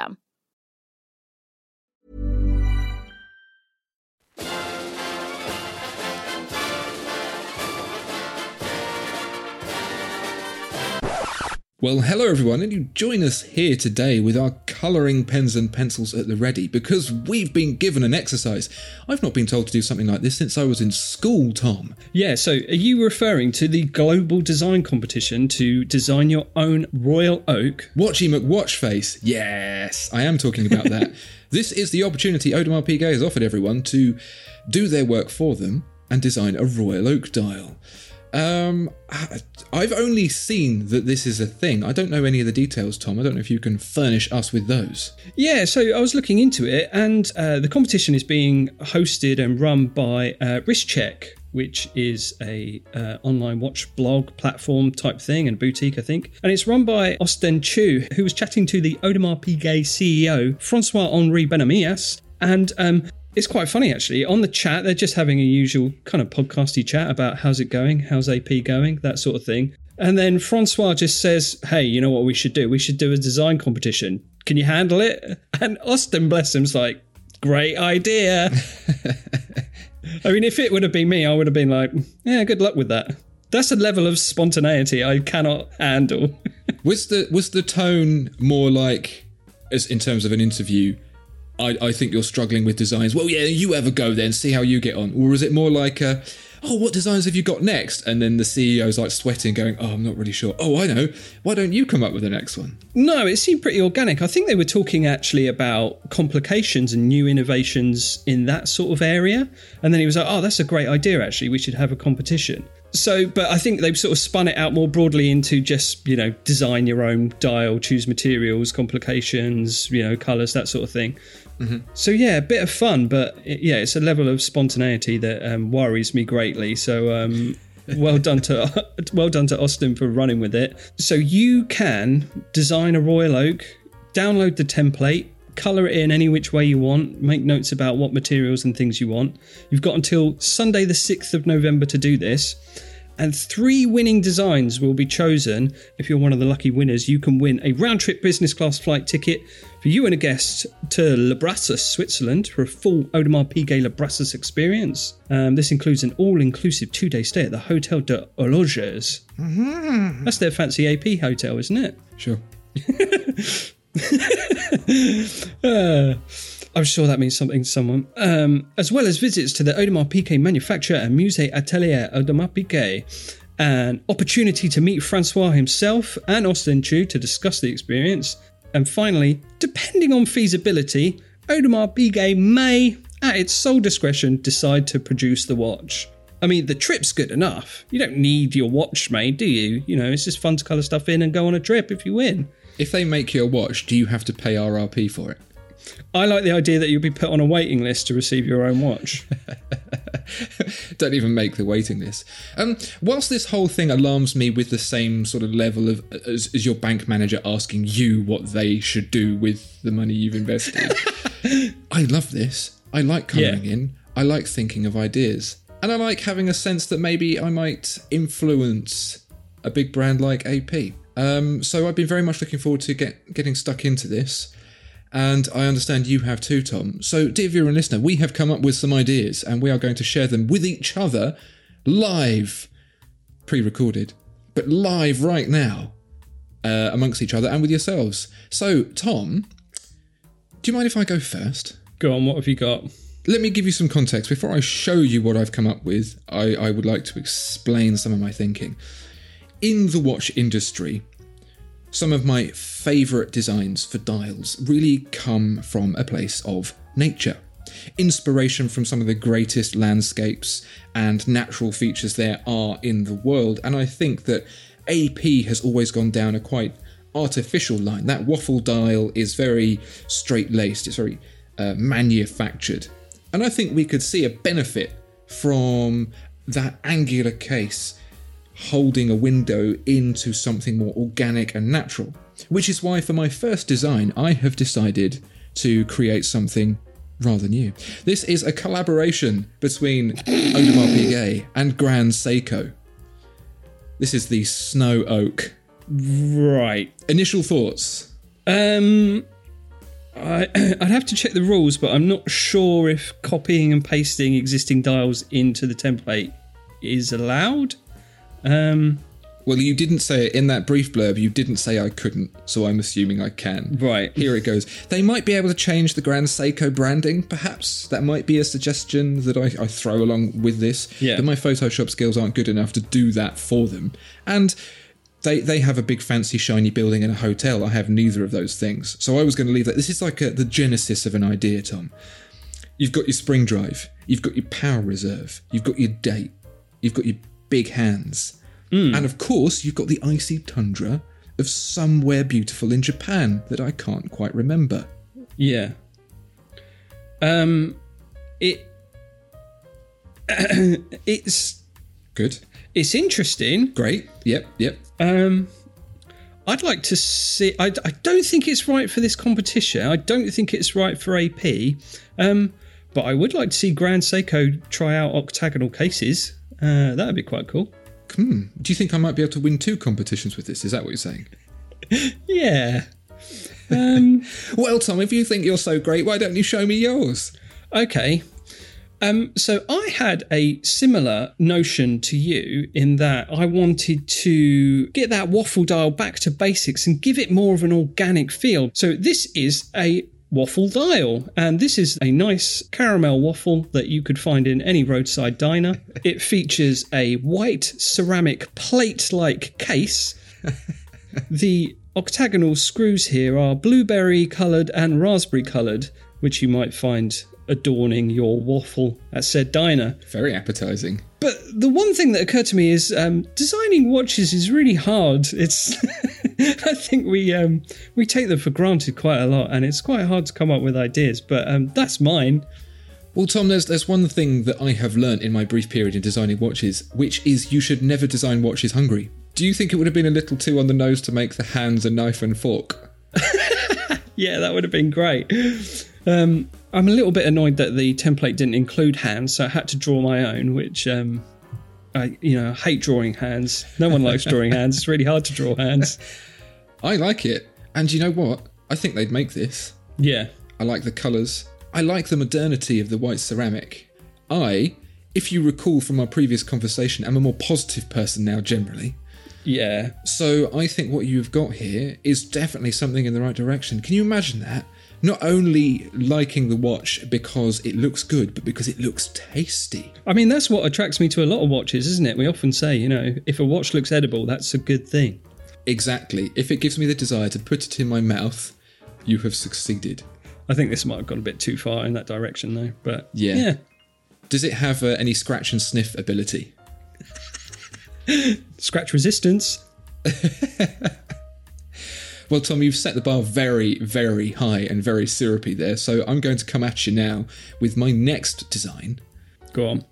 system. Well, hello everyone, and you join us here today with our colouring pens and pencils at the ready because we've been given an exercise. I've not been told to do something like this since I was in school, Tom. Yeah, so are you referring to the global design competition to design your own Royal Oak? Watchy McWatchface. Yes, I am talking about that. this is the opportunity Audemars Piguet has offered everyone to do their work for them and design a Royal Oak dial. Um, I've only seen that this is a thing. I don't know any of the details, Tom. I don't know if you can furnish us with those. Yeah, so I was looking into it, and uh, the competition is being hosted and run by uh, WristCheck, which is a uh, online watch blog platform type thing and boutique, I think. And it's run by Austin Chu, who was chatting to the Audemars Piguet CEO, Francois Henry Bennahmias. And um, it's quite funny actually. On the chat, they're just having a usual kind of podcasty chat about how's it going, how's AP going, that sort of thing. And then Francois just says, "Hey, you know what we should do? We should do a design competition. Can you handle it?" And Austin, bless him's like, "Great idea." I mean, if it would have been me, I would have been like, "Yeah, good luck with that." That's a level of spontaneity I cannot handle. was the was the tone more like, as in terms of an interview? I, I think you're struggling with designs. Well, yeah, you ever go then, see how you get on. Or is it more like, uh, oh, what designs have you got next? And then the CEO's like sweating, going, oh, I'm not really sure. Oh, I know. Why don't you come up with the next one? No, it seemed pretty organic. I think they were talking actually about complications and new innovations in that sort of area. And then he was like, oh, that's a great idea, actually. We should have a competition. So, but I think they've sort of spun it out more broadly into just, you know, design your own dial, choose materials, complications, you know, colors, that sort of thing. Mm-hmm. So yeah, a bit of fun, but it, yeah, it's a level of spontaneity that um, worries me greatly. So um, well done to well done to Austin for running with it. So you can design a Royal Oak, download the template, color it in any which way you want, make notes about what materials and things you want. You've got until Sunday the 6th of November to do this and three winning designs will be chosen. If you're one of the lucky winners, you can win a round trip business class flight ticket for you and a guest to Le Brassus, Switzerland, for a full Audemars Piguet Le Brassus experience. Um, this includes an all inclusive two day stay at the Hotel des Horlogers. Mm-hmm. That's their fancy AP hotel, isn't it? Sure. uh, I'm sure that means something to someone. Um, as well as visits to the Audemars Piguet manufacturer and Musée Atelier Audemars Piguet. An opportunity to meet Francois himself and Austin Chu to discuss the experience. And finally, depending on feasibility, Audemars Piguet may, at its sole discretion, decide to produce the watch. I mean, the trip's good enough. You don't need your watch made, do you? You know, it's just fun to colour stuff in and go on a trip if you win. If they make you a watch, do you have to pay RRP for it? I like the idea that you'll be put on a waiting list to receive your own watch. Don't even make the waiting list. Um, whilst this whole thing alarms me with the same sort of level of as, as your bank manager asking you what they should do with the money you've invested, I love this. I like coming yeah. in. I like thinking of ideas. And I like having a sense that maybe I might influence a big brand like AP. Um, so I've been very much looking forward to get getting stuck into this. And I understand you have too, Tom. So, dear viewer and listener, we have come up with some ideas and we are going to share them with each other live, pre recorded, but live right now uh, amongst each other and with yourselves. So, Tom, do you mind if I go first? Go on, what have you got? Let me give you some context. Before I show you what I've come up with, I, I would like to explain some of my thinking. In the watch industry, some of my favourite designs for dials really come from a place of nature. Inspiration from some of the greatest landscapes and natural features there are in the world, and I think that AP has always gone down a quite artificial line. That waffle dial is very straight laced, it's very uh, manufactured. And I think we could see a benefit from that angular case holding a window into something more organic and natural. Which is why, for my first design, I have decided to create something rather new. This is a collaboration between Audemars Piguet and Grand Seiko. This is the Snow Oak. Right. Initial thoughts? Um, I, I'd have to check the rules, but I'm not sure if copying and pasting existing dials into the template is allowed. Um, Well, you didn't say it in that brief blurb. You didn't say I couldn't, so I'm assuming I can. Right. Here it goes. They might be able to change the Grand Seiko branding, perhaps. That might be a suggestion that I, I throw along with this. Yeah. But my Photoshop skills aren't good enough to do that for them. And they, they have a big fancy shiny building and a hotel. I have neither of those things. So I was going to leave that. This is like a, the genesis of an idea, Tom. You've got your spring drive, you've got your power reserve, you've got your date, you've got your big hands. And of course, you've got the icy tundra of somewhere beautiful in Japan that I can't quite remember. yeah. Um, it it's Good. it's interesting. Great. Yep. Yep. Um, I'd like to see. I, I don't think it's right for this competition. I don't think it's right for AP. Um, but I would like to see Grand Seiko try out octagonal cases. Uh, that'd be quite cool. Hmm. Do you think I might be able to win two competitions with this? Is that what you're saying? Yeah. Um, Well, Tom, if you think you're so great, why don't you show me yours? okay. Um, so I had a similar notion to you in that I wanted to get that waffle dial back to basics and give it more of an organic feel. So this is a waffle dial, and this is a nice caramel waffle that you could find in any roadside diner. It features a white ceramic plate-like case. The octagonal screws here are blueberry coloured and raspberry coloured, which you might find adorning your waffle at said diner. Very appetizing. But the one thing that occurred to me is um, designing watches is really hard. It's I think we um, we take them for granted quite a lot, and it's quite hard to come up with ideas. But um, that's mine. Well, Tom, there's there's one thing that I have learnt in my brief period in designing watches, which is you should never design watches hungry. Do you think it would have been a little too on the nose to make the hands a knife and fork? Yeah, that would have been great. Um, I'm a little bit annoyed that the template didn't include hands, so I had to draw my own, which um, I you know I hate drawing hands. No one likes drawing hands. It's really hard to draw hands. I like it. And you know what? I think they'd make this. Yeah, I like the colours. I like the modernity of the white ceramic. I, if you recall from our previous conversation, am a more positive person now generally. yeah. So I think what you've got here is definitely something in the right direction. Can you imagine that? Not only liking the watch because it looks good, but because it looks tasty. I mean, that's what attracts me to a lot of watches, isn't it? We often say, you know, if a watch looks edible, that's a good thing. Exactly. If it gives me the desire to put it in my mouth, you have succeeded. I think this might have gone a bit too far in that direction, though. But Yeah. yeah. Does it have uh, any scratch and sniff ability? Scratch resistance. Well, Tom, you've set the bar very, very high and very syrupy there, so I'm going to come at you now with my next design. Go on.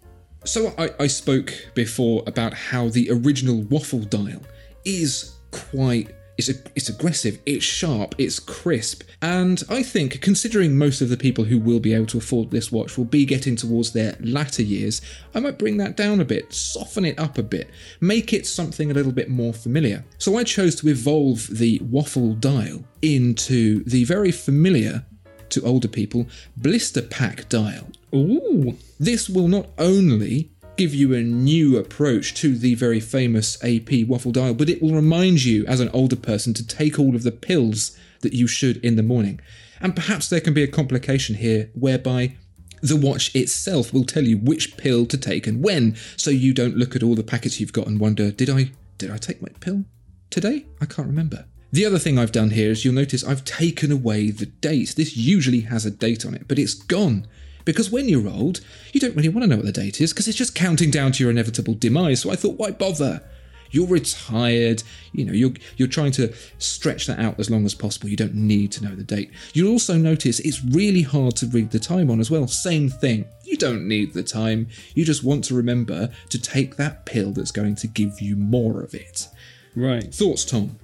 So I, I spoke before about how the original waffle dial is quite It's, it's aggressive, it's sharp, it's crisp. And I think, considering most of the people who will be able to afford this watch will be getting towards their latter years, I might bring that down a bit, soften it up a bit, make it something a little bit more familiar. So I chose to evolve the waffle dial into the very familiar to older people blister pack dial. Ooh. This will not only give you a new approach to the very famous AP waffle dial, but it will remind you as an older person to take all of the pills that you should in the morning. And perhaps there can be a complication here whereby the watch itself will tell you which pill to take and when, so you don't look at all the packets you've got and wonder, did I did I take my pill today? I can't remember. The other thing I've done here is you'll notice I've taken away the date. This usually has a date on it, but it's gone. Because when you're old, you don't really want to know what the date is because it's just counting down to your inevitable demise. So I thought, why bother? You're retired, you know, you're you're trying to stretch that out as long as possible. You don't need to know the date. You'll also notice it's really hard to read the time on as well. Same thing. You don't need the time. You just want to remember to take that pill that's going to give you more of it. Right. Thoughts, Tom?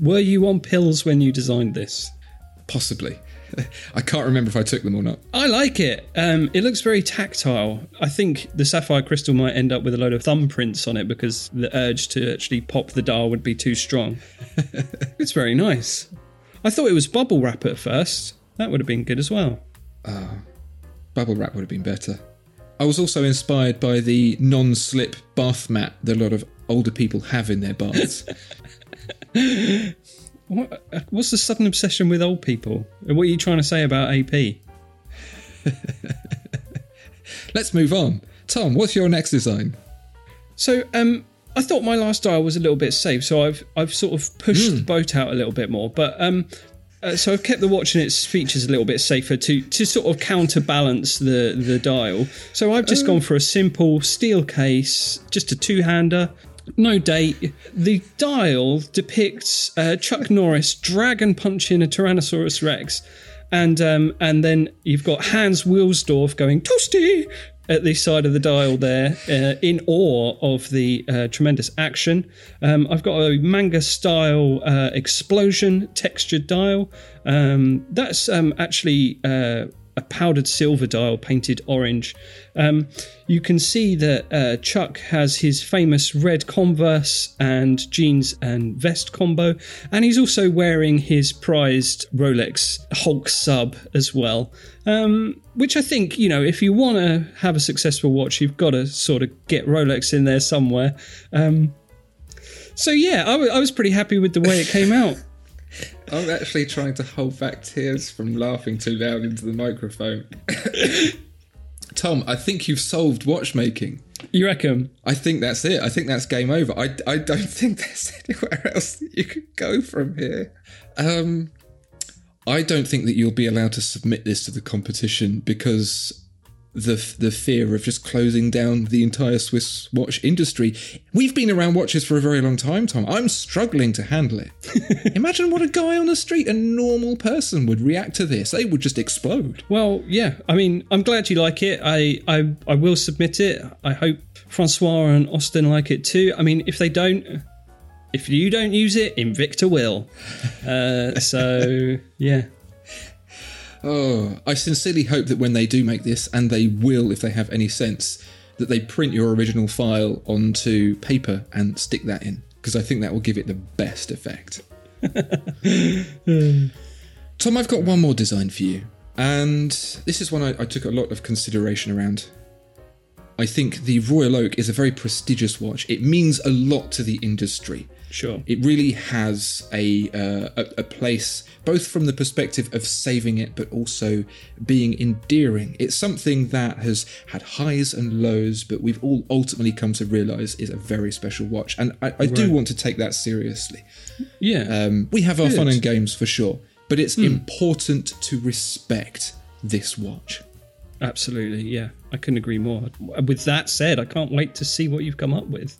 Were you on pills when you designed this? Possibly. I can't remember if I took them or not. I like it. Um, it looks very tactile. I think the sapphire crystal might end up with a load of thumbprints on it because the urge to actually pop the dial would be too strong. it's very nice. I thought it was bubble wrap at first. That would have been good as well. Bubble wrap would have been better. I was also inspired by the non slip bath mat that a lot of older people have in their baths. What, uh, what's the sudden obsession with old people? What are you trying to say about AP? Let's move on. Tom, what's your next design? So, um, I thought my last dial was a little bit safe, so I've I've sort of pushed the boat out a little bit more. But um, uh, so I've kept the watch and its features a little bit safer to to sort of counterbalance the the dial. So I've just gone for a simple steel case, just a two hander. No date. The dial depicts uh, Chuck Norris dragon punching a Tyrannosaurus Rex, and um, and then you've got Hans Wilsdorf going toasty at the side of the dial there, uh, in awe of the uh, tremendous action. Um, I've got a manga style uh, explosion textured dial. Um, that's um, actually uh, a powdered silver dial painted orange. Um, you can see that uh, Chuck has his famous red Converse and jeans and vest combo, and he's also wearing his prized Rolex Hulk sub as well. Um, which I think, you know, if you want to have a successful watch, you've got to sort of get Rolex in there somewhere. Um, so yeah, I, w- I was pretty happy with the way it came out. I'm actually trying to hold back tears from laughing too loud into the microphone. Tom, I think you've solved watchmaking. You reckon? I think that's it. I think that's game over. I, I don't think there's anywhere else that you could go from here. Um, I don't think that you'll be allowed to submit this to the competition because the the fear of just closing down the entire Swiss watch industry. We've been around watches for a very long time, Tom. I'm struggling to handle it. Imagine what a guy on the street, a normal person, would react to this. They would just explode. Well, yeah. I mean, I'm glad you like it. I, I, I will submit it. I hope Francois and Austin like it too. I mean, if they don't, if you don't use it, Invicta will. Uh, so yeah. Oh, I sincerely hope that when they do make this, and they will if they have any sense, that they print your original file onto paper and stick that in, because I think that will give it the best effect. Tom, I've got one more design for you, and this is one I, I took a lot of consideration around. I think the Royal Oak is a very prestigious watch. It means a lot to the industry. Sure. It really has a, uh, a a place both from the perspective of saving it, but also being endearing. It's something that has had highs and lows, but we've all ultimately come to realise is a very special watch, and I, I do want to take that seriously. Yeah. Um, we have our fun and games for sure, but it's important to respect this watch. Absolutely. Yeah. I couldn't agree more. With that said, I can't wait to see what you've come up with.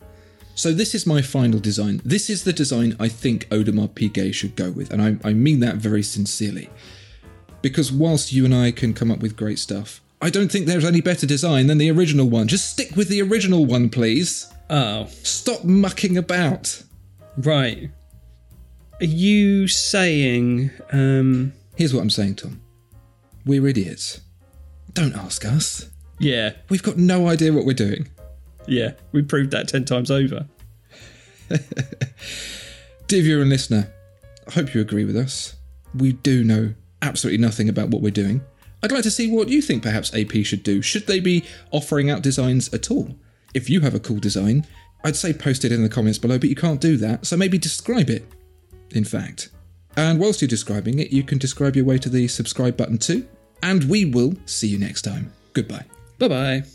So this is my final design. This is the design I think Audemars Piguet should go with, and I, I mean that very sincerely. Because whilst you and I can come up with great stuff, I don't think there's any better design than the original one. Just stick with the original one, please. Oh, Stop mucking about. right. are you saying? Um, Here's what I'm saying, Tom. We're idiots. Don't ask us. yeah, We've got no idea what we're doing. Yeah, we proved that ten times over. Dear viewer and listener, I hope you agree with us. We do know absolutely nothing about what we're doing. I'd like to see what you think perhaps AP should do. Should they be offering out designs at all? If you have a cool design, I'd say post it in the comments below, but you can't do that, so maybe describe it, in fact. And whilst you're describing it, you can describe your way to the subscribe button too. And we will see you next time. Goodbye. Bye bye.